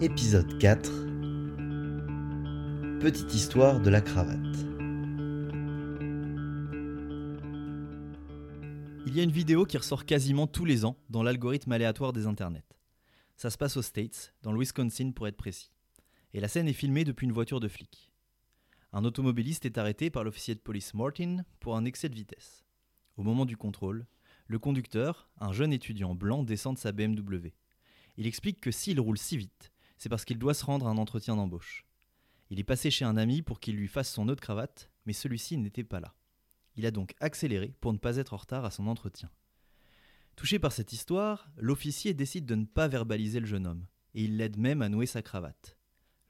Épisode 4 Petite histoire de la cravate. Il y a une vidéo qui ressort quasiment tous les ans dans l'algorithme aléatoire des internets. Ça se passe aux States, dans le Wisconsin pour être précis. Et la scène est filmée depuis une voiture de flic. Un automobiliste est arrêté par l'officier de police Martin pour un excès de vitesse. Au moment du contrôle, le conducteur, un jeune étudiant blanc, descend de sa BMW. Il explique que s'il roule si vite, c'est parce qu'il doit se rendre à un entretien d'embauche. Il est passé chez un ami pour qu'il lui fasse son nœud de cravate, mais celui-ci n'était pas là. Il a donc accéléré pour ne pas être en retard à son entretien. Touché par cette histoire, l'officier décide de ne pas verbaliser le jeune homme, et il l'aide même à nouer sa cravate.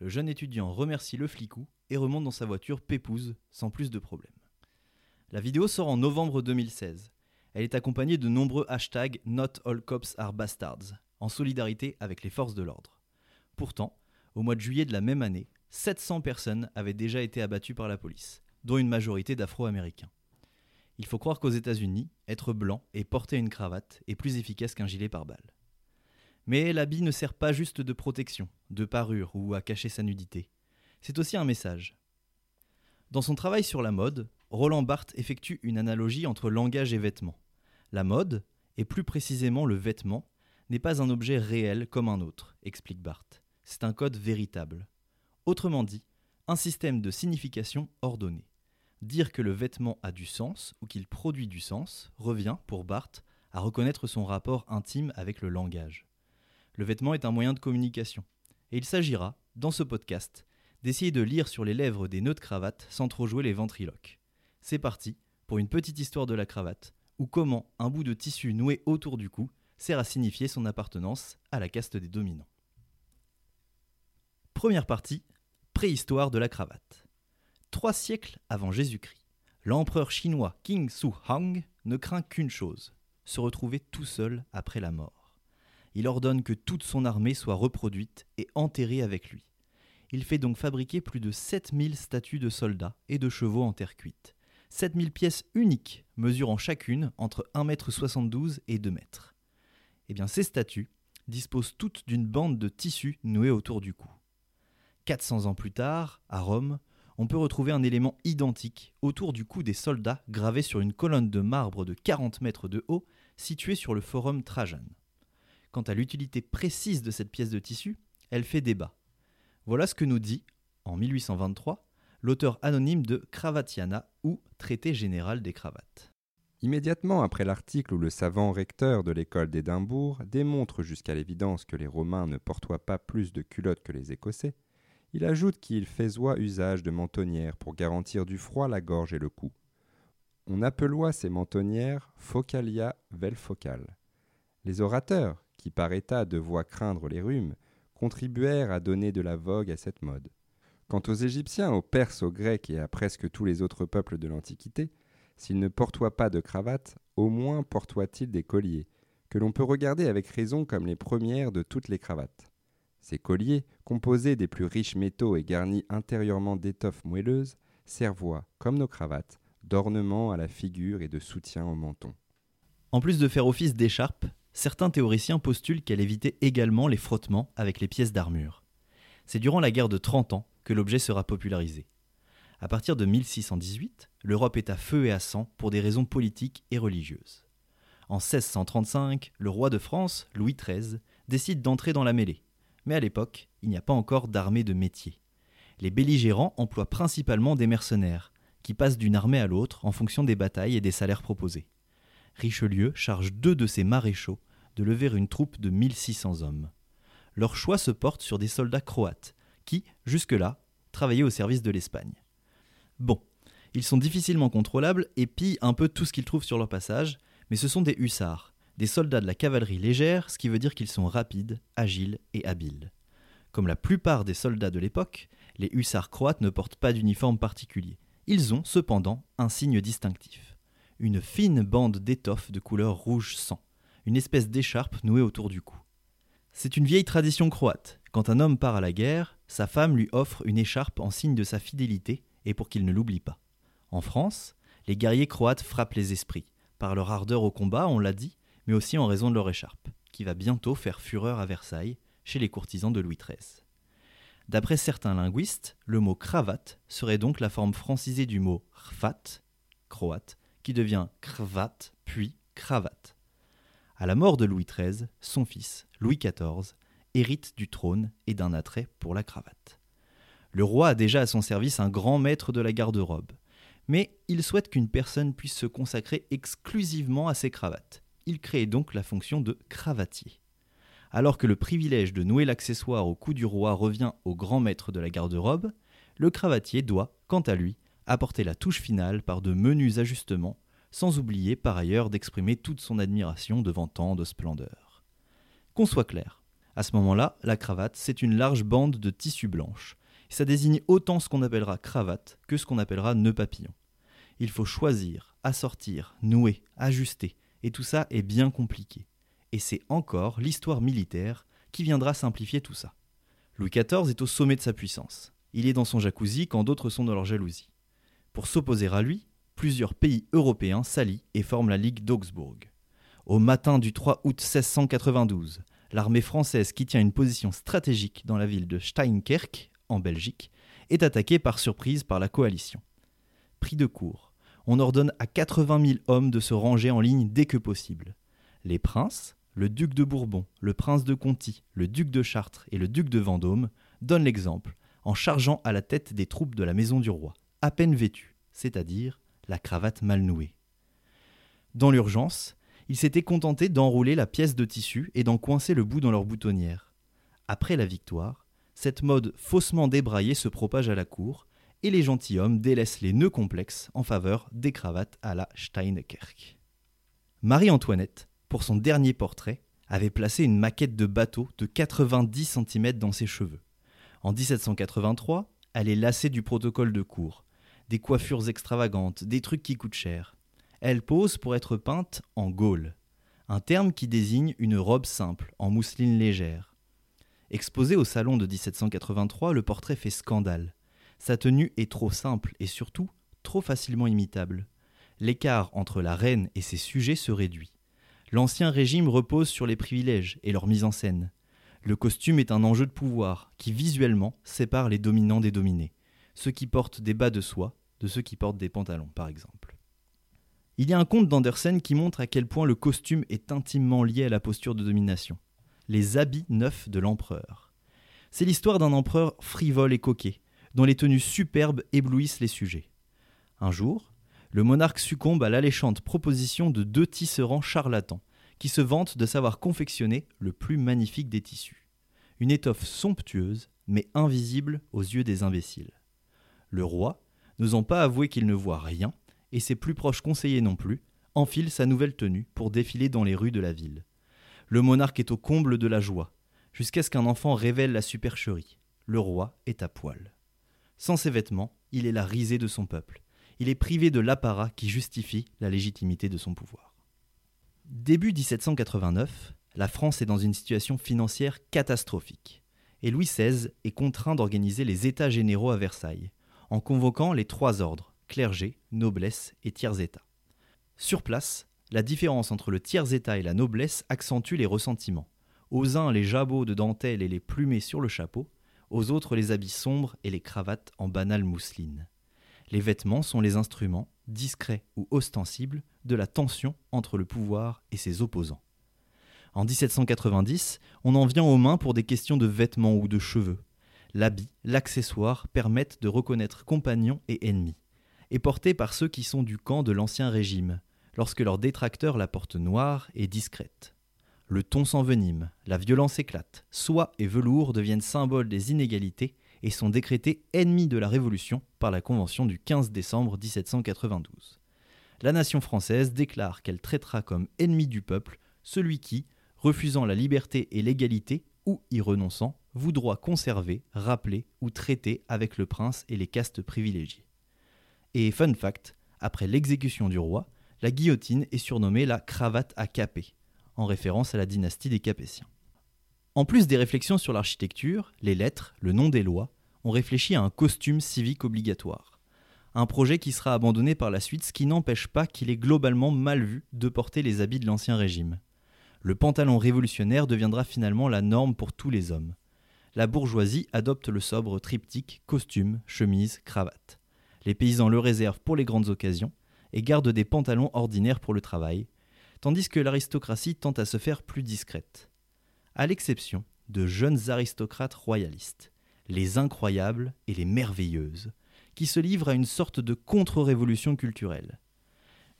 Le jeune étudiant remercie le flicou et remonte dans sa voiture pépouse, sans plus de problème. La vidéo sort en novembre 2016. Elle est accompagnée de nombreux hashtags Not all cops are bastards, en solidarité avec les forces de l'ordre. Pourtant, au mois de juillet de la même année, 700 personnes avaient déjà été abattues par la police, dont une majorité d'Afro-Américains. Il faut croire qu'aux États-Unis, être blanc et porter une cravate est plus efficace qu'un gilet pare-balles. Mais l'habit ne sert pas juste de protection, de parure ou à cacher sa nudité. C'est aussi un message. Dans son travail sur la mode, Roland Barthes effectue une analogie entre langage et vêtements. La mode, et plus précisément le vêtement, n'est pas un objet réel comme un autre, explique Barthes. C'est un code véritable. Autrement dit, un système de signification ordonné. Dire que le vêtement a du sens ou qu'il produit du sens revient, pour Barthes, à reconnaître son rapport intime avec le langage. Le vêtement est un moyen de communication. Et il s'agira, dans ce podcast, d'essayer de lire sur les lèvres des nœuds de cravate sans trop jouer les ventriloques. C'est parti pour une petite histoire de la cravate, ou comment un bout de tissu noué autour du cou sert à signifier son appartenance à la caste des dominants. Première partie, préhistoire de la cravate. Trois siècles avant Jésus-Christ, l'empereur chinois King Su Hang ne craint qu'une chose, se retrouver tout seul après la mort. Il ordonne que toute son armée soit reproduite et enterrée avec lui. Il fait donc fabriquer plus de 7000 statues de soldats et de chevaux en terre cuite. 7000 pièces uniques, mesurant chacune entre 1,72 m et 2 m. Eh bien, ces statues disposent toutes d'une bande de tissu nouée autour du cou. 400 ans plus tard, à Rome, on peut retrouver un élément identique autour du cou des soldats gravé sur une colonne de marbre de 40 mètres de haut située sur le forum Trajan. Quant à l'utilité précise de cette pièce de tissu, elle fait débat. Voilà ce que nous dit, en 1823, l'auteur anonyme de Cravatiana ou Traité général des cravates. Immédiatement après l'article où le savant recteur de l'école d'Édimbourg démontre jusqu'à l'évidence que les Romains ne portoient pas plus de culottes que les Écossais, il ajoute qu'il faisoit usage de mentonnières pour garantir du froid la gorge et le cou. On appeloit ces mentonnières focalia vel focal. Les orateurs, qui par état devoient craindre les rhumes, contribuèrent à donner de la vogue à cette mode. Quant aux Égyptiens, aux Perses, aux Grecs et à presque tous les autres peuples de l'Antiquité, s'ils ne portoient pas de cravate, au moins portoient-ils des colliers, que l'on peut regarder avec raison comme les premières de toutes les cravates. Ces colliers, composés des plus riches métaux et garnis intérieurement d'étoffes moelleuses, servoient, comme nos cravates, d'ornement à la figure et de soutien au menton. En plus de faire office d'écharpe, certains théoriciens postulent qu'elle évitait également les frottements avec les pièces d'armure. C'est durant la guerre de Trente Ans que l'objet sera popularisé. À partir de 1618, l'Europe est à feu et à sang pour des raisons politiques et religieuses. En 1635, le roi de France, Louis XIII, décide d'entrer dans la mêlée. Mais à l'époque, il n'y a pas encore d'armée de métier. Les belligérants emploient principalement des mercenaires, qui passent d'une armée à l'autre en fonction des batailles et des salaires proposés. Richelieu charge deux de ses maréchaux de lever une troupe de 1600 hommes. Leur choix se porte sur des soldats croates, qui, jusque-là, travaillaient au service de l'Espagne. Bon, ils sont difficilement contrôlables et pillent un peu tout ce qu'ils trouvent sur leur passage, mais ce sont des hussards, des soldats de la cavalerie légère, ce qui veut dire qu'ils sont rapides, agiles et habiles. Comme la plupart des soldats de l'époque, les hussards croates ne portent pas d'uniforme particulier. Ils ont cependant un signe distinctif une fine bande d'étoffe de couleur rouge sang, une espèce d'écharpe nouée autour du cou. C'est une vieille tradition croate. Quand un homme part à la guerre, sa femme lui offre une écharpe en signe de sa fidélité et pour qu'il ne l'oublie pas. En France, les guerriers croates frappent les esprits, par leur ardeur au combat, on l'a dit, mais aussi en raison de leur écharpe, qui va bientôt faire fureur à Versailles, chez les courtisans de Louis XIII. D'après certains linguistes, le mot cravate serait donc la forme francisée du mot hrvat, croate, qui devient cravat puis cravate. À la mort de Louis XIII, son fils, Louis XIV, hérite du trône et d'un attrait pour la cravate. Le roi a déjà à son service un grand maître de la garde-robe, mais il souhaite qu'une personne puisse se consacrer exclusivement à ses cravates. Il crée donc la fonction de cravatier. Alors que le privilège de nouer l'accessoire au cou du roi revient au grand maître de la garde-robe, le cravatier doit, quant à lui, apporter la touche finale par de menus ajustements, sans oublier par ailleurs d'exprimer toute son admiration devant tant de splendeur. Qu'on soit clair, à ce moment-là, la cravate, c'est une large bande de tissu blanche. ça désigne autant ce qu'on appellera cravate que ce qu'on appellera nœud papillon. Il faut choisir, assortir, nouer, ajuster, et tout ça est bien compliqué. Et c'est encore l'histoire militaire qui viendra simplifier tout ça. Louis XIV est au sommet de sa puissance. Il est dans son jacuzzi quand d'autres sont dans leur jalousie. Pour s'opposer à lui, plusieurs pays européens s'allient et forment la Ligue d'Augsbourg. Au matin du 3 août 1692, l'armée française qui tient une position stratégique dans la ville de Steinkerk, en Belgique, est attaquée par surprise par la coalition. Pris de court, on ordonne à 80 000 hommes de se ranger en ligne dès que possible. Les princes, le duc de Bourbon, le prince de Conti, le duc de Chartres et le duc de Vendôme donnent l'exemple en chargeant à la tête des troupes de la maison du roi, à peine vêtues, c'est-à-dire la cravate mal nouée. Dans l'urgence, ils s'étaient contentés d'enrouler la pièce de tissu et d'en coincer le bout dans leur boutonnière. Après la victoire, cette mode faussement débraillée se propage à la cour, et les gentilshommes délaissent les nœuds complexes en faveur des cravates à la Steinekerk. Marie-Antoinette, pour son dernier portrait, avait placé une maquette de bateau de 90 cm dans ses cheveux. En 1783, elle est lassée du protocole de cour, des coiffures extravagantes, des trucs qui coûtent cher. Elle pose pour être peinte en gaule, un terme qui désigne une robe simple, en mousseline légère. Exposé au salon de 1783, le portrait fait scandale. Sa tenue est trop simple et surtout trop facilement imitable. L'écart entre la reine et ses sujets se réduit. L'ancien régime repose sur les privilèges et leur mise en scène. Le costume est un enjeu de pouvoir qui visuellement sépare les dominants des dominés, ceux qui portent des bas de soie de ceux qui portent des pantalons par exemple. Il y a un conte d'Andersen qui montre à quel point le costume est intimement lié à la posture de domination. Les habits neufs de l'empereur. C'est l'histoire d'un empereur frivole et coquet, dont les tenues superbes éblouissent les sujets. Un jour, le monarque succombe à l'alléchante proposition de deux tisserands charlatans, qui se vantent de savoir confectionner le plus magnifique des tissus. Une étoffe somptueuse, mais invisible aux yeux des imbéciles. Le roi, n'osant pas avouer qu'il ne voit rien, et ses plus proches conseillers non plus, enfile sa nouvelle tenue pour défiler dans les rues de la ville. Le monarque est au comble de la joie, jusqu'à ce qu'un enfant révèle la supercherie. Le roi est à poil. Sans ses vêtements, il est la risée de son peuple. Il est privé de l'apparat qui justifie la légitimité de son pouvoir. Début 1789, la France est dans une situation financière catastrophique, et Louis XVI est contraint d'organiser les États généraux à Versailles, en convoquant les trois ordres, clergé, noblesse et tiers-état. Sur place, la différence entre le tiers-état et la noblesse accentue les ressentiments. Aux uns les jabots de dentelle et les plumées sur le chapeau, aux autres les habits sombres et les cravates en banale mousseline. Les vêtements sont les instruments, discrets ou ostensibles, de la tension entre le pouvoir et ses opposants. En 1790, on en vient aux mains pour des questions de vêtements ou de cheveux. L'habit, l'accessoire permettent de reconnaître compagnons et ennemis est portée par ceux qui sont du camp de l'Ancien Régime, lorsque leurs détracteurs la portent noire et discrète. Le ton s'envenime, la violence éclate, soie et velours deviennent symboles des inégalités et sont décrétés ennemis de la Révolution par la Convention du 15 décembre 1792. La nation française déclare qu'elle traitera comme ennemi du peuple celui qui, refusant la liberté et l'égalité, ou y renonçant, voudra conserver, rappeler ou traiter avec le prince et les castes privilégiées. Et fun fact, après l'exécution du roi, la guillotine est surnommée la cravate à Capet, en référence à la dynastie des Capétiens. En plus des réflexions sur l'architecture, les lettres, le nom des lois, ont réfléchi à un costume civique obligatoire. Un projet qui sera abandonné par la suite, ce qui n'empêche pas qu'il est globalement mal vu de porter les habits de l'Ancien Régime. Le pantalon révolutionnaire deviendra finalement la norme pour tous les hommes. La bourgeoisie adopte le sobre triptyque costume, chemise, cravate. Les paysans le réservent pour les grandes occasions et gardent des pantalons ordinaires pour le travail, tandis que l'aristocratie tente à se faire plus discrète. À l'exception de jeunes aristocrates royalistes, les incroyables et les merveilleuses, qui se livrent à une sorte de contre-révolution culturelle.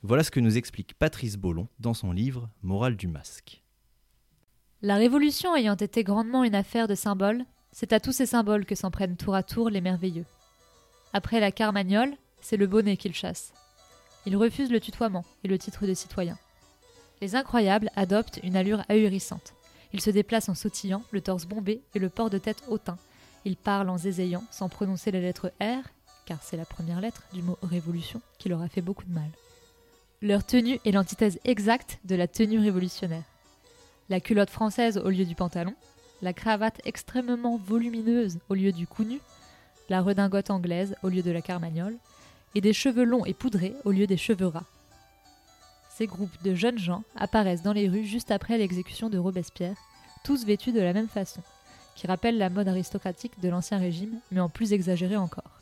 Voilà ce que nous explique Patrice Bollon dans son livre Morale du masque. La Révolution ayant été grandement une affaire de symboles, c'est à tous ces symboles que s'en prennent tour à tour les merveilleux. Après la carmagnole, c'est le bonnet qu'ils chassent. Ils refusent le tutoiement et le titre de citoyen. Les incroyables adoptent une allure ahurissante. Ils se déplacent en sautillant, le torse bombé et le port de tête hautain. Ils parlent en zézayant, sans prononcer la lettre R, car c'est la première lettre du mot révolution qui leur a fait beaucoup de mal. Leur tenue est l'antithèse exacte de la tenue révolutionnaire. La culotte française au lieu du pantalon, la cravate extrêmement volumineuse au lieu du cou nu, la redingote anglaise au lieu de la carmagnole, et des cheveux longs et poudrés au lieu des cheveux ras. Ces groupes de jeunes gens apparaissent dans les rues juste après l'exécution de Robespierre, tous vêtus de la même façon, qui rappelle la mode aristocratique de l'Ancien Régime, mais en plus exagérée encore.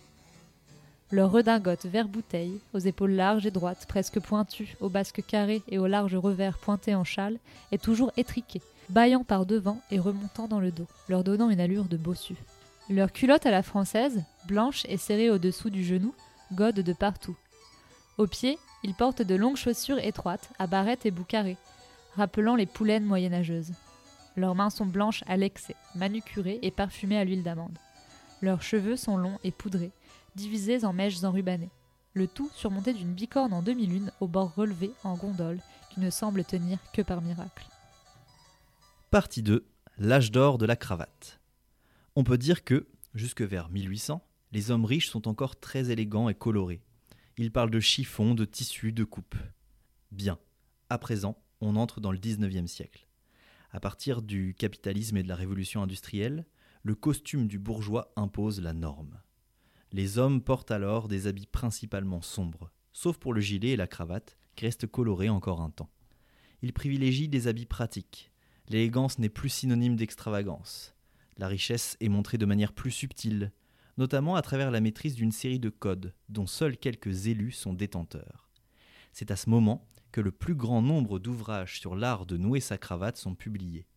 Leur redingote vert bouteille, aux épaules larges et droites, presque pointues, aux basques carrées et aux larges revers pointés en châle, est toujours étriquée, bâillant par devant et remontant dans le dos, leur donnant une allure de bossu. Leur culotte à la française, blanche et serrée au-dessous du genou, gode de partout. Aux pieds, ils portent de longues chaussures étroites, à barrettes et bouts carrés, rappelant les poulaines moyenâgeuses. Leurs mains sont blanches à l'excès, manucurées et parfumées à l'huile d'amande. Leurs cheveux sont longs et poudrés, divisés en mèches enrubannées. Le tout surmonté d'une bicorne en demi-lune aux bords relevés en gondole qui ne semble tenir que par miracle. Partie 2. L'âge d'or de la cravate. On peut dire que, jusque vers 1800, les hommes riches sont encore très élégants et colorés. Ils parlent de chiffon, de tissu, de coupe. Bien. À présent, on entre dans le 19e siècle. À partir du capitalisme et de la révolution industrielle, le costume du bourgeois impose la norme. Les hommes portent alors des habits principalement sombres, sauf pour le gilet et la cravate, qui restent colorés encore un temps. Ils privilégient des habits pratiques. L'élégance n'est plus synonyme d'extravagance. La richesse est montrée de manière plus subtile, notamment à travers la maîtrise d'une série de codes dont seuls quelques élus sont détenteurs. C'est à ce moment que le plus grand nombre d'ouvrages sur l'art de nouer sa cravate sont publiés.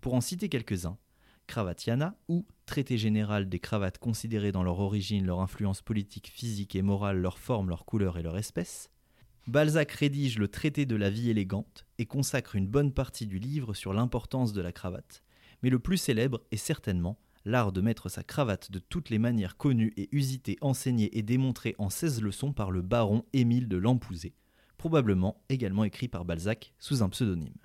Pour en citer quelques-uns, Cravatiana, ou Traité général des cravates considérées dans leur origine, leur influence politique, physique et morale, leur forme, leur couleur et leur espèce, Balzac rédige le Traité de la vie élégante et consacre une bonne partie du livre sur l'importance de la cravate, mais le plus célèbre est certainement l'art de mettre sa cravate de toutes les manières connues et usitées, enseignées et démontrées en 16 leçons par le baron Émile de Lampouzé, probablement également écrit par Balzac sous un pseudonyme.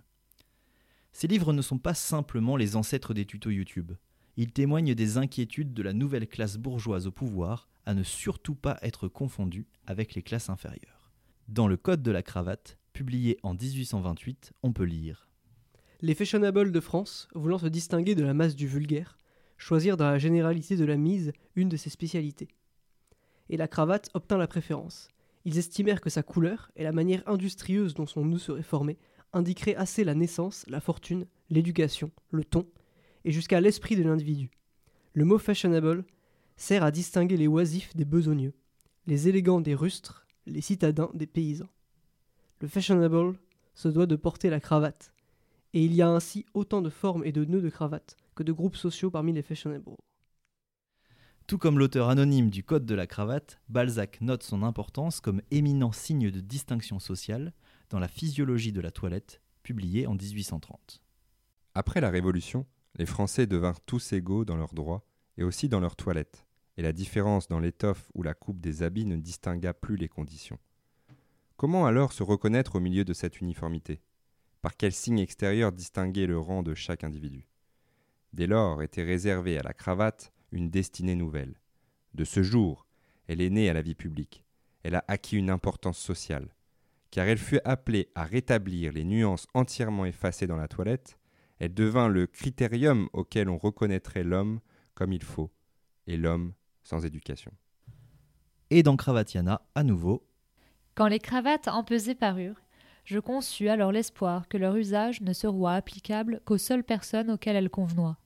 Ces livres ne sont pas simplement les ancêtres des tutos YouTube. Ils témoignent des inquiétudes de la nouvelle classe bourgeoise au pouvoir à ne surtout pas être confondue avec les classes inférieures. Dans le Code de la cravate, publié en 1828, on peut lire Les fashionables de France, voulant se distinguer de la masse du vulgaire, choisirent dans la généralité de la mise une de ses spécialités. Et la cravate obtint la préférence. Ils estimèrent que sa couleur et la manière industrieuse dont son nœud serait formé indiqueraient assez la naissance, la fortune, l'éducation, le ton, et jusqu'à l'esprit de l'individu. Le mot fashionable sert à distinguer les oisifs des besogneux, les élégants des rustres, les citadins des paysans. Le fashionable se doit de porter la cravate, et il y a ainsi autant de formes et de nœuds de cravate que de groupes sociaux parmi les fashionables. Tout comme l'auteur anonyme du Code de la cravate, Balzac note son importance comme éminent signe de distinction sociale dans la physiologie de la toilette, publié en 1830. Après la Révolution, les Français devinrent tous égaux dans leurs droits et aussi dans leurs toilettes, et la différence dans l'étoffe ou la coupe des habits ne distingua plus les conditions. Comment alors se reconnaître au milieu de cette uniformité? Par quel signe extérieur distinguer le rang de chaque individu? Dès lors était réservée à la cravate une destinée nouvelle. De ce jour, elle est née à la vie publique. Elle a acquis une importance sociale, car elle fut appelée à rétablir les nuances entièrement effacées dans la toilette, elle devint le critérium auquel on reconnaîtrait l'homme comme il faut, et l'homme sans éducation. Et dans Cravatiana, à nouveau, Quand les cravates empesées parurent, Je conçus alors l'espoir que leur usage ne serait applicable qu'aux seules personnes auxquelles elles convenoient.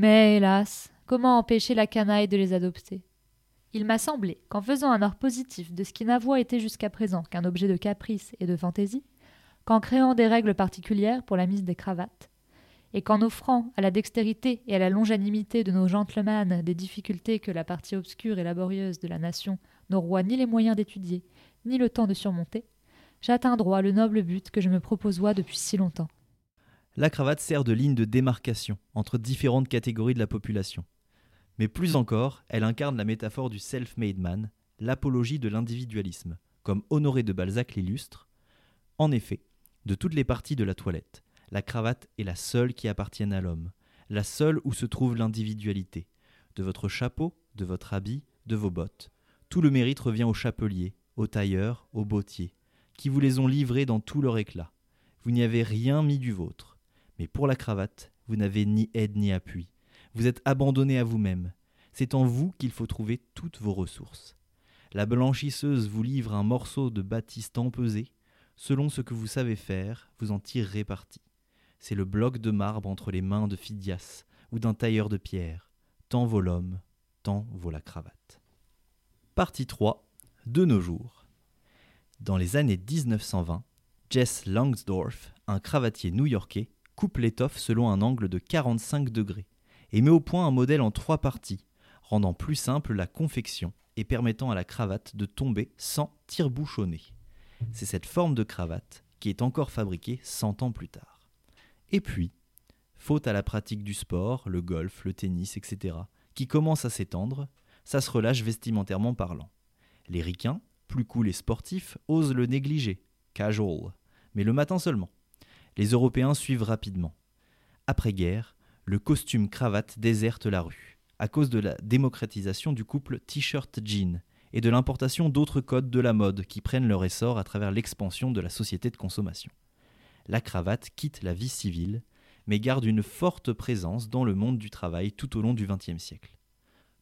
Mais hélas, comment empêcher la canaille de les adopter? Il m'a semblé qu'en faisant un art positif de ce qui n'avoit été jusqu'à présent qu'un objet de caprice et de fantaisie, qu'en créant des règles particulières pour la mise des cravates, et qu'en offrant à la dextérité et à la longanimité de nos gentlemen des difficultés que la partie obscure et laborieuse de la nation n'aura ni les moyens d'étudier, ni le temps de surmonter, j'atteindrai le noble but que je me proposois depuis si longtemps. La cravate sert de ligne de démarcation entre différentes catégories de la population. Mais plus encore, elle incarne la métaphore du self-made man, l'apologie de l'individualisme, comme Honoré de Balzac l'illustre. En effet, de toutes les parties de la toilette, la cravate est la seule qui appartienne à l'homme, la seule où se trouve l'individualité. De votre chapeau, de votre habit, de vos bottes, tout le mérite revient au chapelier, au tailleur, au bottier, qui vous les ont livrés dans tout leur éclat. Vous n'y avez rien mis du vôtre. Mais pour la cravate, vous n'avez ni aide ni appui. Vous êtes abandonné à vous-même. C'est en vous qu'il faut trouver toutes vos ressources. La blanchisseuse vous livre un morceau de batiste empesé. Selon ce que vous savez faire, vous en tirerez parti. C'est le bloc de marbre entre les mains de Phidias ou d'un tailleur de pierre. Tant vaut l'homme, tant vaut la cravate. Partie 3. De nos jours. Dans les années 1920, Jess Langsdorff, un cravatier new-yorkais, coupe l'étoffe selon un angle de 45 degrés et met au point un modèle en trois parties, rendant plus simple la confection et permettant à la cravate de tomber sans tire-bouchonner. C'est cette forme de cravate qui est encore fabriquée 100 ans plus tard. Et puis, faute à la pratique du sport, le golf, le tennis, etc., qui commence à s'étendre, ça se relâche vestimentairement parlant. Les ricains, plus cool et sportifs, osent le négliger, casual, mais le matin seulement. Les Européens suivent rapidement. Après-guerre, le costume cravate déserte la rue, à cause de la démocratisation du couple t-shirt jean et de l'importation d'autres codes de la mode qui prennent leur essor à travers l'expansion de la société de consommation la cravate quitte la vie civile, mais garde une forte présence dans le monde du travail tout au long du XXe siècle.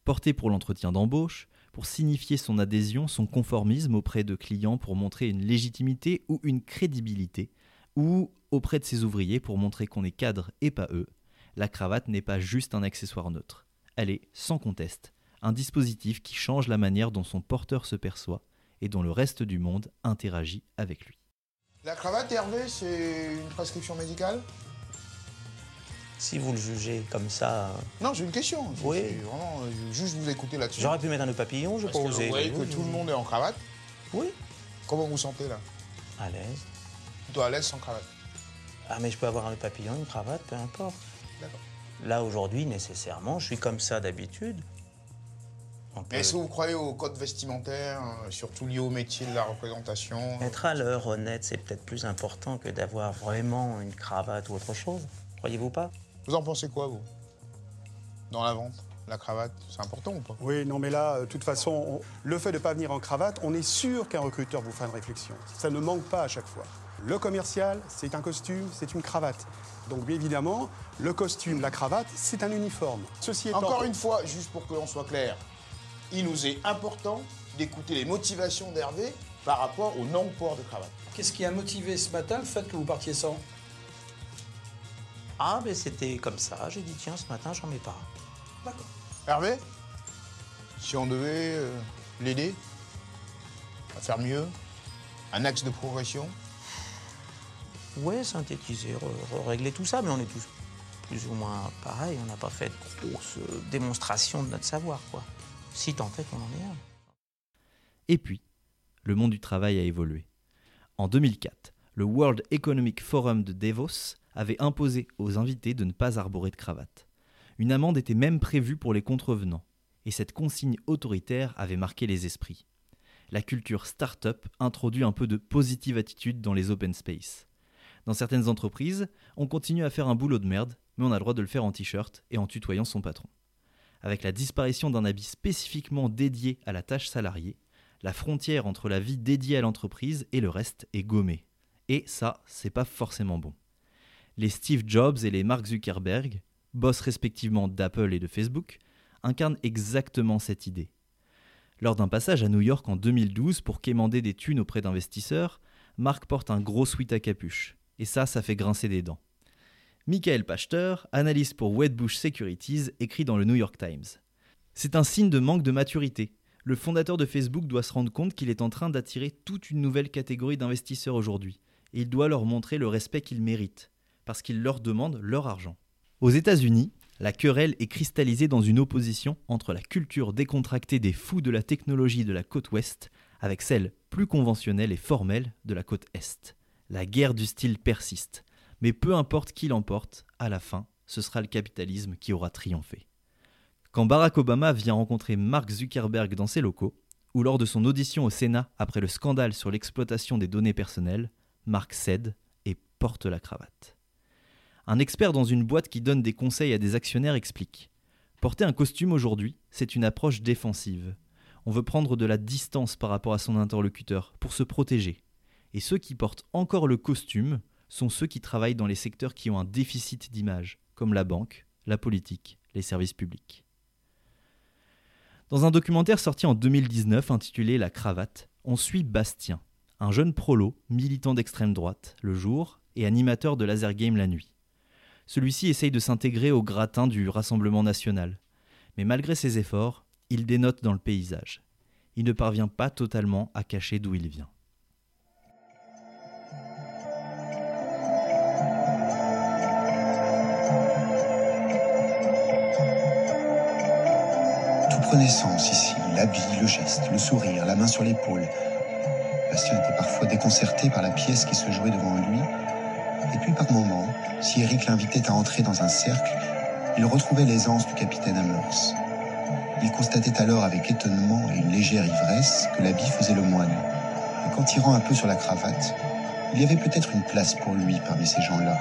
Portée pour l'entretien d'embauche, pour signifier son adhésion, son conformisme auprès de clients pour montrer une légitimité ou une crédibilité, ou auprès de ses ouvriers pour montrer qu'on est cadre et pas eux, la cravate n'est pas juste un accessoire neutre. Elle est, sans conteste, un dispositif qui change la manière dont son porteur se perçoit et dont le reste du monde interagit avec lui. La cravate, Hervé, c'est une prescription médicale? Si vous le jugez comme ça. Non, j'ai une question. Oui. Vraiment, euh, juste vous écouter là-dessus. J'aurais pu mettre un nœud papillon, je osé. vous voyez que tout le monde est en cravate? Oui. Comment vous vous sentez là? À l'aise. Plutôt à l'aise sans cravate. Ah, mais je peux avoir un papillon, une cravate, peu importe. D'accord. Là, aujourd'hui, nécessairement, je suis comme ça d'habitude. Mais est-ce que vous croyez au code vestimentaire, euh, surtout lié au métier de la représentation Être à l'heure honnête, c'est peut-être plus important que d'avoir vraiment une cravate ou autre chose. Croyez-vous pas? Vous en pensez quoi, vous? Dans la vente La cravate, c'est important ou pas? Oui, non, mais là, euh, de toute façon, on- le fait de ne pas venir en cravate, on est sûr qu'un recruteur vous fera une réflexion. Ça ne manque pas à chaque fois. Le commercial, c'est un costume, c'est une cravate. Donc, bien évidemment, le costume, la cravate, c'est un uniforme. Ceci étant, Encore une fois, juste pour que l'on soit clair, il nous est important d'écouter les motivations d'Hervé par rapport au non-port de cravate. Qu'est-ce qui a motivé ce matin le fait que vous partiez sans? Ah, mais c'était comme ça. J'ai dit, tiens, ce matin, j'en mets pas. D'accord. Hervé, si on devait euh, l'aider à faire mieux, un axe de progression, Ouais, synthétiser, régler tout ça, mais on est tous plus ou moins pareil. On n'a pas fait de grosses euh, démonstrations de notre savoir, quoi. Si tant est qu'on en est un. Et puis, le monde du travail a évolué. En 2004, le World Economic Forum de Davos avait imposé aux invités de ne pas arborer de cravate. Une amende était même prévue pour les contrevenants, et cette consigne autoritaire avait marqué les esprits. La culture start-up introduit un peu de positive attitude dans les open space. Dans certaines entreprises, on continue à faire un boulot de merde, mais on a le droit de le faire en t-shirt et en tutoyant son patron. Avec la disparition d'un habit spécifiquement dédié à la tâche salariée, la frontière entre la vie dédiée à l'entreprise et le reste est gommée. Et ça, c'est pas forcément bon. Les Steve Jobs et les Mark Zuckerberg, boss respectivement d'Apple et de Facebook, incarnent exactement cette idée. Lors d'un passage à New York en 2012 pour quémander des thunes auprès d'investisseurs, Marc porte un gros sweat à capuche. Et ça, ça fait grincer des dents. Michael Pachter, analyste pour Wedbush Securities, écrit dans le New York Times. C'est un signe de manque de maturité. Le fondateur de Facebook doit se rendre compte qu'il est en train d'attirer toute une nouvelle catégorie d'investisseurs aujourd'hui. Et il doit leur montrer le respect qu'ils méritent, parce qu'il leur demande leur argent. Aux États-Unis, la querelle est cristallisée dans une opposition entre la culture décontractée des fous de la technologie de la côte ouest avec celle plus conventionnelle et formelle de la côte est. La guerre du style persiste, mais peu importe qui l'emporte, à la fin, ce sera le capitalisme qui aura triomphé. Quand Barack Obama vient rencontrer Mark Zuckerberg dans ses locaux, ou lors de son audition au Sénat après le scandale sur l'exploitation des données personnelles, Mark cède et porte la cravate. Un expert dans une boîte qui donne des conseils à des actionnaires explique Porter un costume aujourd'hui, c'est une approche défensive. On veut prendre de la distance par rapport à son interlocuteur pour se protéger. Et ceux qui portent encore le costume sont ceux qui travaillent dans les secteurs qui ont un déficit d'image, comme la banque, la politique, les services publics. Dans un documentaire sorti en 2019 intitulé La cravate, on suit Bastien, un jeune prolo, militant d'extrême droite, le jour, et animateur de laser game la nuit celui-ci essaye de s'intégrer au gratin du Rassemblement national. Mais malgré ses efforts, il dénote dans le paysage. Il ne parvient pas totalement à cacher d'où il vient. Prenait sens ici, l'habit, le geste, le sourire, la main sur l'épaule. Bastien était parfois déconcerté par la pièce qui se jouait devant lui, et puis par moments, si Eric l'invitait à entrer dans un cercle, il retrouvait l'aisance du capitaine Amers. Il constatait alors avec étonnement et une légère ivresse que l'habit faisait le moine. Et qu'en tirant un peu sur la cravate, il y avait peut-être une place pour lui parmi ces gens-là.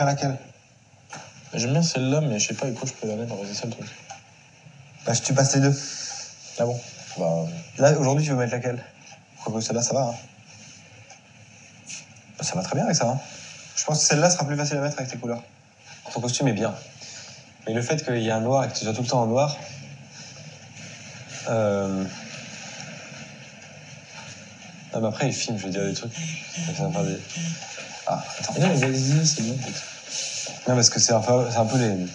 Préfères laquelle J'aime bien celle-là, mais je sais pas, écoute, je peux la mettre, c'est ça le truc. Bah, je tu passes les deux. Ah bon bah, Là, aujourd'hui, tu veux mettre laquelle? Quoique celle-là, ça va. Hein. Bah, ça va très bien avec ça. Hein. Je pense que celle-là sera plus facile à mettre avec tes couleurs. Ton costume est bien. Mais le fait qu'il y ait un noir et que tu sois tout le temps en noir. Euh... Non, mais après, il filme, je vais dire des trucs. Ça va faire des... Ah, attends. Non, vas-y, c'est bon. Non, parce que c'est un, peu, un peu les... les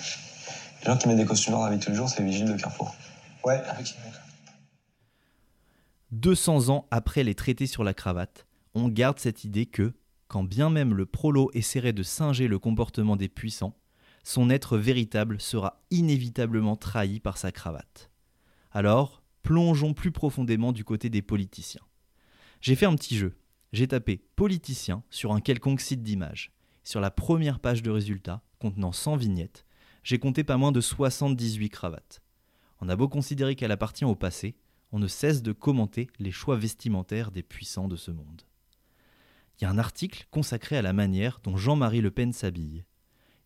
gens qui mettent des costumes noirs dans la vie de tous les jours, c'est les vigiles de Carrefour. Ouais, ok. 200 ans après les traités sur la cravate, on garde cette idée que, quand bien même le prolo essaierait de singer le comportement des puissants, son être véritable sera inévitablement trahi par sa cravate. Alors, plongeons plus profondément du côté des politiciens. J'ai fait un petit jeu. J'ai tapé politicien sur un quelconque site d'image. Sur la première page de résultats, contenant 100 vignettes, j'ai compté pas moins de 78 cravates. On a beau considérer qu'elle appartient au passé, on ne cesse de commenter les choix vestimentaires des puissants de ce monde. Il y a un article consacré à la manière dont Jean-Marie Le Pen s'habille.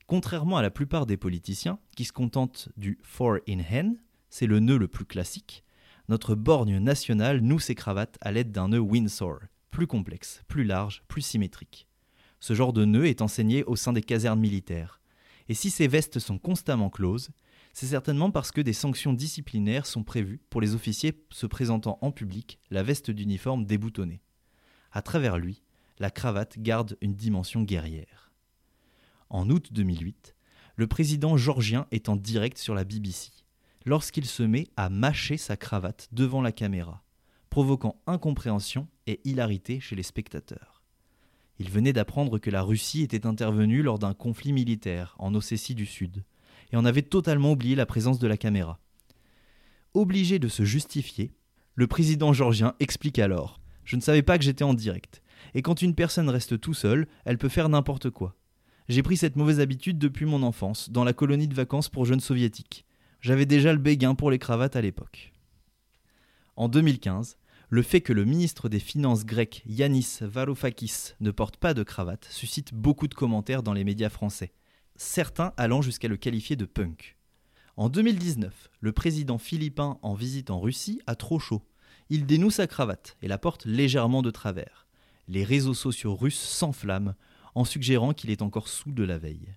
Contrairement à la plupart des politiciens qui se contentent du four in hand, c'est le nœud le plus classique, notre borgne nationale noue ses cravates à l'aide d'un nœud Windsor, plus complexe, plus large, plus symétrique. Ce genre de nœud est enseigné au sein des casernes militaires. Et si ces vestes sont constamment closes, c'est certainement parce que des sanctions disciplinaires sont prévues pour les officiers se présentant en public, la veste d'uniforme déboutonnée. À travers lui, la cravate garde une dimension guerrière. En août 2008, le président georgien est en direct sur la BBC, lorsqu'il se met à mâcher sa cravate devant la caméra, provoquant incompréhension et hilarité chez les spectateurs. Il venait d'apprendre que la Russie était intervenue lors d'un conflit militaire en Ossétie du Sud, et on avait totalement oublié la présence de la caméra. Obligé de se justifier, le président georgien explique alors Je ne savais pas que j'étais en direct, et quand une personne reste tout seule, elle peut faire n'importe quoi. J'ai pris cette mauvaise habitude depuis mon enfance, dans la colonie de vacances pour jeunes soviétiques. J'avais déjà le béguin pour les cravates à l'époque. En 2015, le fait que le ministre des Finances grec Yanis Varoufakis ne porte pas de cravate suscite beaucoup de commentaires dans les médias français, certains allant jusqu'à le qualifier de punk. En 2019, le président philippin en visite en Russie a trop chaud. Il dénoue sa cravate et la porte légèrement de travers. Les réseaux sociaux russes s'enflamment en suggérant qu'il est encore sous de la veille.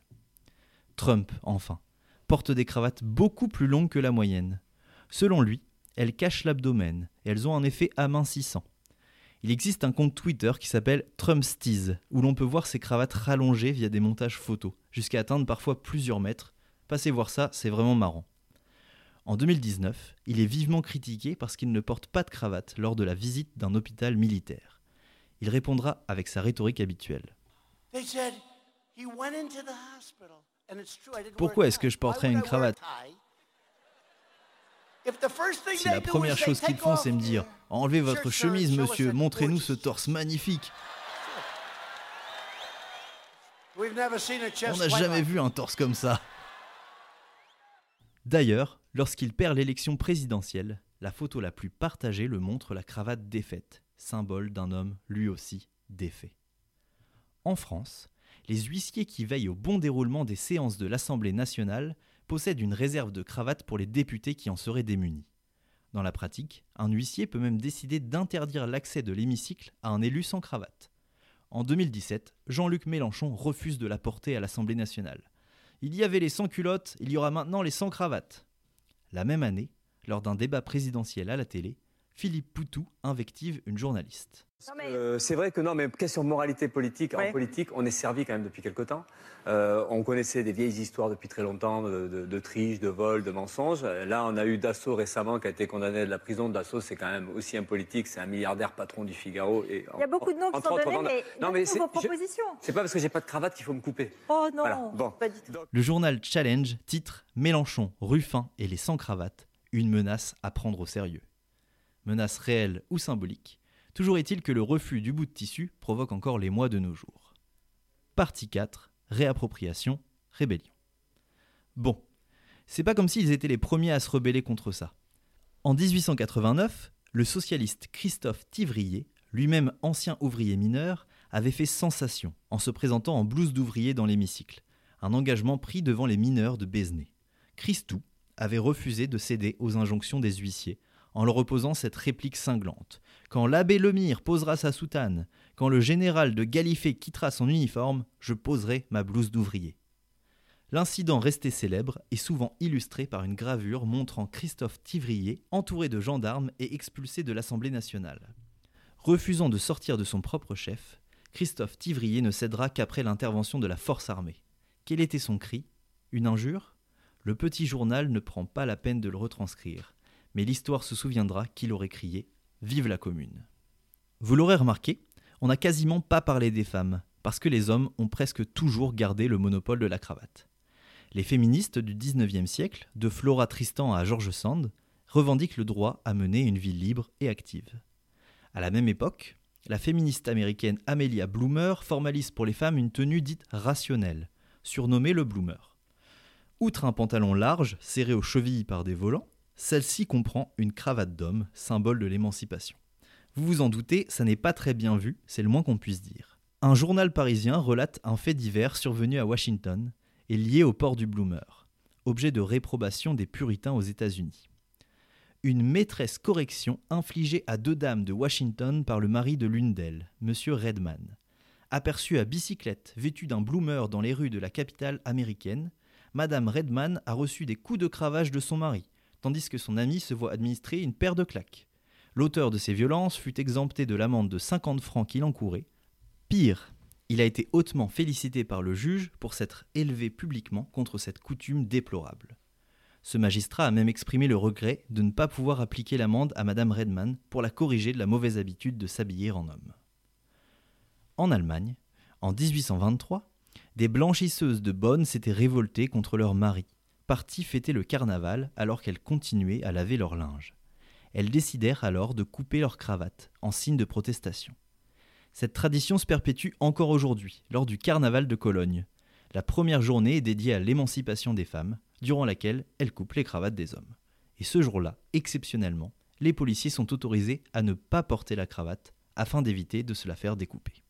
Trump, enfin. portent des cravates beaucoup plus longues que la moyenne. Selon lui, elles cachent l'abdomen et elles ont un effet amincissant. Il existe un compte Twitter qui s'appelle Trumpstease, où l'on peut voir ces cravates rallongées via des montages photos, jusqu'à atteindre parfois plusieurs mètres. Passez voir ça, c'est vraiment marrant. En 2019, il est vivement critiqué parce qu'il ne porte pas de cravate lors de la visite d'un hôpital militaire. Il répondra avec sa rhétorique habituelle. Pourquoi est-ce que je porterais une cravate? Si la première chose qu'ils font, c'est me dire Enlevez votre chemise, monsieur, montrez-nous ce torse magnifique. On n'a jamais vu un torse comme ça. D'ailleurs, lorsqu'il perd l'élection présidentielle, la photo la plus partagée le montre la cravate défaite, symbole d'un homme lui aussi défait. En France, les huissiers qui veillent au bon déroulement des séances de l'Assemblée nationale possèdent une réserve de cravates pour les députés qui en seraient démunis. Dans la pratique, un huissier peut même décider d'interdire l'accès de l'hémicycle à un élu sans cravate. En 2017, Jean-Luc Mélenchon refuse de la porter à l'Assemblée nationale. Il y avait les sans-culottes, il y aura maintenant les sans-cravates. La même année, lors d'un débat présidentiel à la télé, Philippe Poutou invective une journaliste. Euh, c'est vrai que non, mais question de moralité politique, en politique, on est servi quand même depuis quelque temps. Euh, on connaissait des vieilles histoires depuis très longtemps de, de, de triche, de vol, de mensonges. Là, on a eu Dassault récemment qui a été condamné à de la prison. Dassault, c'est quand même aussi un politique, c'est un milliardaire patron du Figaro. Et Il y a beaucoup de noms qui sont donnés, mais non, mais c'est vos propositions. C'est pas parce que j'ai pas de cravate qu'il faut me couper. Oh non, Voilà, bon. pas du tout. Le journal Challenge titre Mélenchon, Ruffin et les sans-cravates, une menace à prendre au sérieux. Menace réelle ou symbolique, toujours est-il que le refus du bout de tissu provoque encore les mois de nos jours. Partie 4 Réappropriation, rébellion. Bon, c'est pas comme s'ils étaient les premiers à se rebeller contre ça. En 1889, le socialiste Christophe Tivrier, lui-même ancien ouvrier mineur, avait fait sensation en se présentant en blouse d'ouvrier dans l'hémicycle, un engagement pris devant les mineurs de Béziers. Christou avait refusé de céder aux injonctions des huissiers en leur opposant cette réplique cinglante. Quand l'abbé Lemire posera sa soutane, quand le général de Galifet quittera son uniforme, je poserai ma blouse d'ouvrier. L'incident resté célèbre est souvent illustré par une gravure montrant Christophe Tivrier entouré de gendarmes et expulsé de l'Assemblée nationale. Refusant de sortir de son propre chef, Christophe Tivrier ne cédera qu'après l'intervention de la force armée. Quel était son cri? Une injure? Le petit journal ne prend pas la peine de le retranscrire, mais l'histoire se souviendra qu'il aurait crié Vive la commune. Vous l'aurez remarqué, on n'a quasiment pas parlé des femmes, parce que les hommes ont presque toujours gardé le monopole de la cravate. Les féministes du XIXe siècle, de Flora Tristan à George Sand, revendiquent le droit à mener une vie libre et active. À la même époque, la féministe américaine Amelia Bloomer formalise pour les femmes une tenue dite rationnelle, surnommée le bloomer. Outre un pantalon large, serré aux chevilles par des volants, celle-ci comprend une cravate d'homme, symbole de l'émancipation. Vous vous en doutez, ça n'est pas très bien vu, c'est le moins qu'on puisse dire. Un journal parisien relate un fait divers survenu à Washington et lié au port du bloomer, objet de réprobation des puritains aux États-Unis. Une maîtresse correction infligée à deux dames de Washington par le mari de l'une d'elles, M. Redman. Aperçue à bicyclette, vêtue d'un bloomer dans les rues de la capitale américaine, Madame Redman a reçu des coups de cravache de son mari, tandis que son ami se voit administrer une paire de claques. L'auteur de ces violences fut exempté de l'amende de 50 francs qu'il encourait. Pire, il a été hautement félicité par le juge pour s'être élevé publiquement contre cette coutume déplorable. Ce magistrat a même exprimé le regret de ne pas pouvoir appliquer l'amende à Madame Redman pour la corriger de la mauvaise habitude de s'habiller en homme. En Allemagne, en 1823, des blanchisseuses de Bonn s'étaient révoltées contre leur mari, partis fêter le carnaval alors qu'elles continuaient à laver leur linge. Elles décidèrent alors de couper leurs cravates en signe de protestation. Cette tradition se perpétue encore aujourd'hui, lors du carnaval de Cologne. La première journée est dédiée à l'émancipation des femmes, durant laquelle elles coupent les cravates des hommes. Et ce jour-là, exceptionnellement, les policiers sont autorisés à ne pas porter la cravate afin d'éviter de se la faire découper.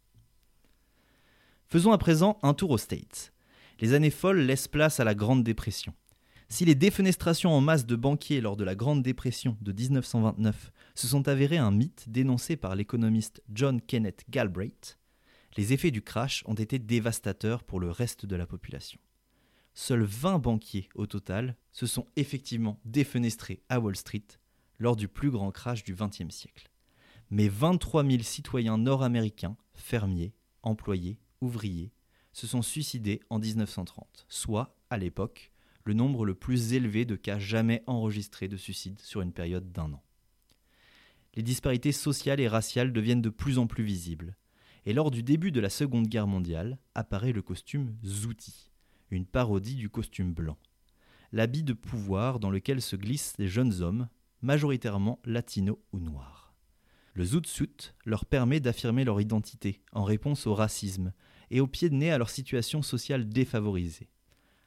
Faisons à présent un tour aux States. Les années folles laissent place à la Grande Dépression. Si les défenestrations en masse de banquiers lors de la Grande Dépression de 1929 se sont avérées un mythe dénoncé par l'économiste John Kenneth Galbraith, les effets du crash ont été dévastateurs pour le reste de la population. seuls 20 banquiers au total se sont effectivement défenestrés à Wall Street lors du plus grand crash du XXe siècle. Mais 23 000 citoyens nord-américains, fermiers, employés, ouvriers, se sont suicidés en 1930, soit, à l'époque, le nombre le plus élevé de cas jamais enregistrés de suicide sur une période d'un an. Les disparités sociales et raciales deviennent de plus en plus visibles, et lors du début de la Seconde Guerre mondiale apparaît le costume Zouti, une parodie du costume blanc, l'habit de pouvoir dans lequel se glissent les jeunes hommes, majoritairement latinos ou noirs. Le zoot-suit leur permet d'affirmer leur identité en réponse au racisme et au pied de nez à leur situation sociale défavorisée.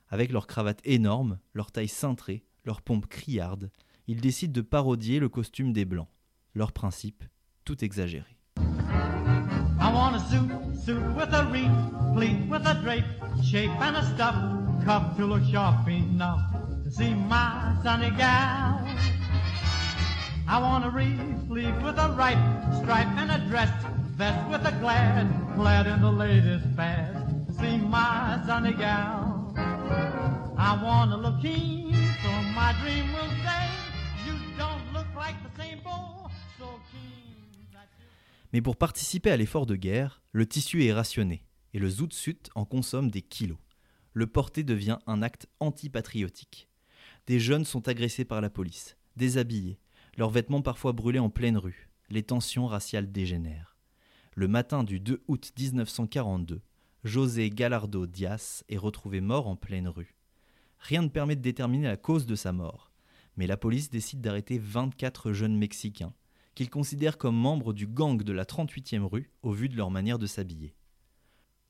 Avec leur cravate énorme, leur taille cintrée, leur pompe criarde, ils décident de parodier le costume des Blancs. Leur principe, tout exagéré. I want a suit, suit with a wreath, pleat with a drape, shape and a stuff, cuff to look sharp enough see my sunny gal. I want a wreath, sleeve with a right stripe and a dress, vest with a glad, clad in the latest fad to see my sunny gal. Mais pour participer à l'effort de guerre, le tissu est rationné et le zout-suit en consomme des kilos. Le porter devient un acte antipatriotique. Des jeunes sont agressés par la police, déshabillés, leurs vêtements parfois brûlés en pleine rue. Les tensions raciales dégénèrent. Le matin du 2 août 1942, José Gallardo Diaz est retrouvé mort en pleine rue. Rien ne permet de déterminer la cause de sa mort, mais la police décide d'arrêter 24 jeunes Mexicains qu'ils considèrent comme membres du gang de la 38e rue au vu de leur manière de s'habiller.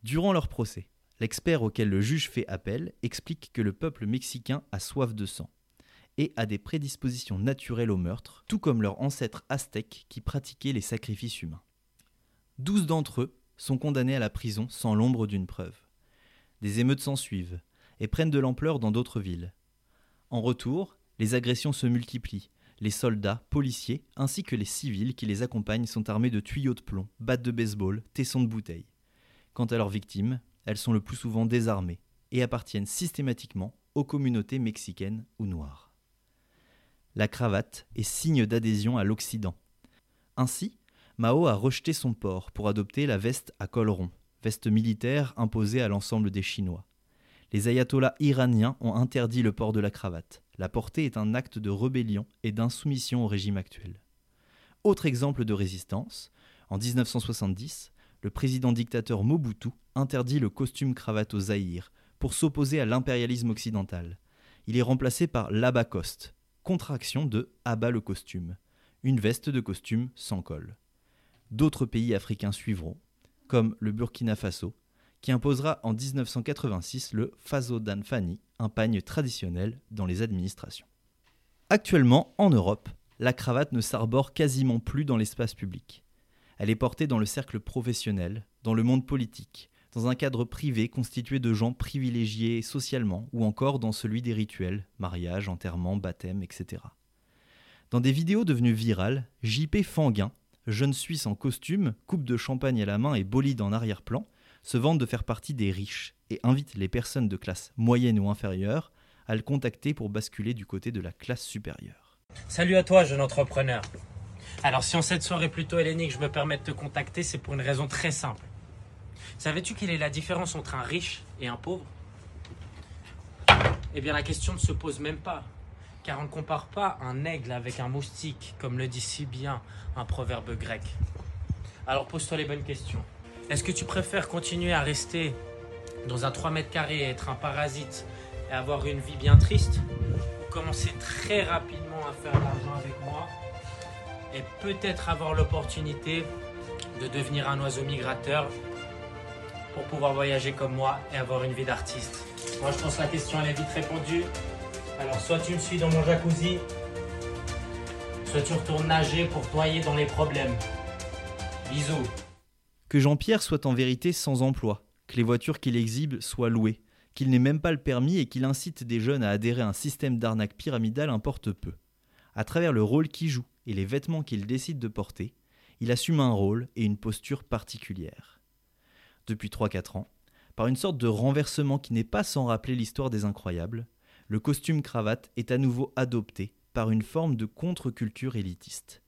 Durant leur procès, l'expert auquel le juge fait appel explique que le peuple mexicain a soif de sang et a des prédispositions naturelles au meurtre, tout comme leurs ancêtres aztèques qui pratiquaient les sacrifices humains. Douze d'entre eux sont condamnés à la prison sans l'ombre d'une preuve. Des émeutes s'ensuivent et prennent de l'ampleur dans d'autres villes. En retour, les agressions se multiplient. Les soldats, policiers, ainsi que les civils qui les accompagnent sont armés de tuyaux de plomb, battes de baseball, tessons de bouteilles. Quant à leurs victimes, elles sont le plus souvent désarmées et appartiennent systématiquement aux communautés mexicaines ou noires. La cravate est signe d'adhésion à l'Occident. Ainsi, Mao a rejeté son port pour adopter la veste à col rond, veste militaire imposée à l'ensemble des Chinois. Les ayatollahs iraniens ont interdit le port de la cravate. La portée est un acte de rébellion et d'insoumission au régime actuel. Autre exemple de résistance, en 1970, le président dictateur Mobutu interdit le costume cravate au Zaïre pour s'opposer à l'impérialisme occidental. Il est remplacé par l'abacoste, contraction de abat le costume, une veste de costume sans col. D'autres pays africains suivront, comme le Burkina Faso, qui imposera en 1986 le Faso Fani, un pagne traditionnel dans les administrations. Actuellement, en Europe, la cravate ne s'arbore quasiment plus dans l'espace public. Elle est portée dans le cercle professionnel, dans le monde politique, dans un cadre privé constitué de gens privilégiés socialement, ou encore dans celui des rituels, mariage, enterrement, baptême, etc. Dans des vidéos devenues virales, JP Fanguin, jeune Suisse en costume, coupe de champagne à la main et bolide en arrière-plan, se vante de faire partie des riches et invite les personnes de classe moyenne ou inférieure à le contacter pour basculer du côté de la classe supérieure. Salut à toi, jeune entrepreneur. Alors, si en cette soirée plutôt hellénique, je me permets de te contacter, c'est pour une raison très simple. Savais-tu quelle est la différence entre un riche et un pauvre? Eh bien, la question ne se pose même pas, car on ne compare pas un aigle avec un moustique, comme le dit si bien un proverbe grec. Alors, pose-toi les bonnes questions. Est-ce que tu préfères continuer à rester dans un 3 mètres carrés et être un parasite et avoir une vie bien triste Ou commencer très rapidement à faire de l'argent avec moi et peut-être avoir l'opportunité de devenir un oiseau migrateur pour pouvoir voyager comme moi et avoir une vie d'artiste? Moi je pense que la question elle est vite répondue. Alors soit tu me suis dans mon jacuzzi, soit tu retournes nager pour toyer dans les problèmes. Bisous. Que Jean-Pierre soit en vérité sans emploi, que les voitures qu'il exhibe soient louées, qu'il n'ait même pas le permis et qu'il incite des jeunes à adhérer à un système d'arnaque pyramidale importe peu. À travers le rôle qu'il joue et les vêtements qu'il décide de porter, il assume un rôle et une posture particulière. Depuis 3-4 ans, Par une sorte de renversement qui n'est pas sans rappeler l'histoire des incroyables, le costume cravate est à nouveau adopté par une forme de contre-culture élitiste.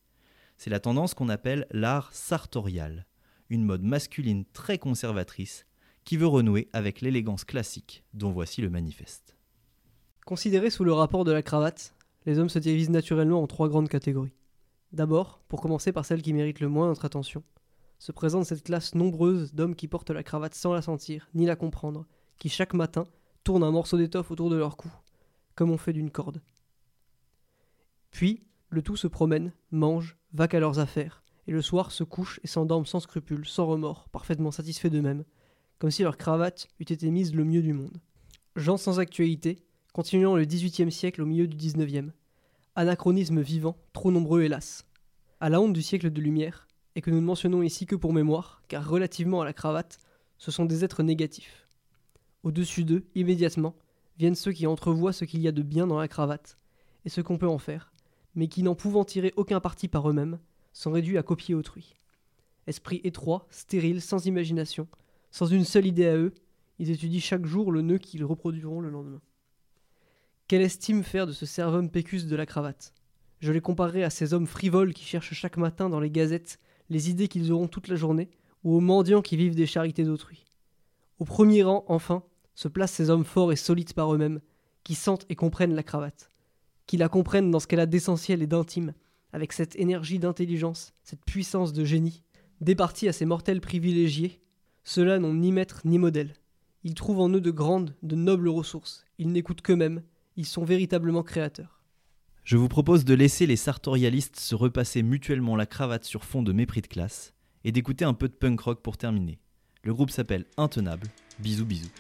C'est la tendance qu'on appelle l'art sartorial, une mode masculine très conservatrice qui veut renouer avec l'élégance classique dont voici le manifeste. Considérés sous le rapport de la cravate, les hommes se divisent naturellement en trois grandes catégories. D'abord, pour commencer par celle qui mérite le moins notre attention, se présente cette classe nombreuse d'hommes qui portent la cravate sans la sentir, ni la comprendre, qui chaque matin tournent un morceau d'étoffe autour de leur cou, comme on fait d'une corde. Puis, le tout se promène, mange, va qu'à leurs affaires, et le soir se couche et s'endorment sans scrupule, sans remords, parfaitement satisfaits d'eux-mêmes, comme si leur cravate eût été mise le mieux du monde. Gens sans actualité, continuant le XVIIIe siècle au milieu du XIXe. Anachronisme vivant, trop nombreux hélas. À la honte du siècle de lumière, et que nous ne mentionnons ici que pour mémoire, car relativement à la cravate, ce sont des êtres négatifs. Au-dessus d'eux, immédiatement, viennent ceux qui entrevoient ce qu'il y a de bien dans la cravate, et ce qu'on peut en faire, mais qui n'en pouvant tirer aucun parti par eux-mêmes, sont réduits à copier autrui. Esprit étroit, stérile, sans imagination, sans une seule idée à eux, ils étudient chaque jour le nœud qu'ils reproduiront le lendemain. Quelle estime faire de ce servum pécus de la cravate? Je les comparerai à ces hommes frivoles qui cherchent chaque matin dans les gazettes les idées qu'ils auront toute la journée, ou aux mendiants qui vivent des charités d'autrui. Au premier rang, enfin, se placent ces hommes forts et solides par eux-mêmes, qui sentent et comprennent la cravate, qui la comprennent dans ce qu'elle a d'essentiel et d'intime, avec cette énergie d'intelligence, cette puissance de génie, départie à ces mortels privilégiés. Ceux-là n'ont ni maître ni modèle. Ils trouvent en eux de grandes, de nobles ressources. Ils n'écoutent qu'eux-mêmes. Ils sont véritablement créateurs. Je vous propose de laisser les sartorialistes se repasser mutuellement la cravate sur fond de mépris de classe et d'écouter un peu de punk rock pour terminer. Le groupe s'appelle Intenable. Bisous bisous.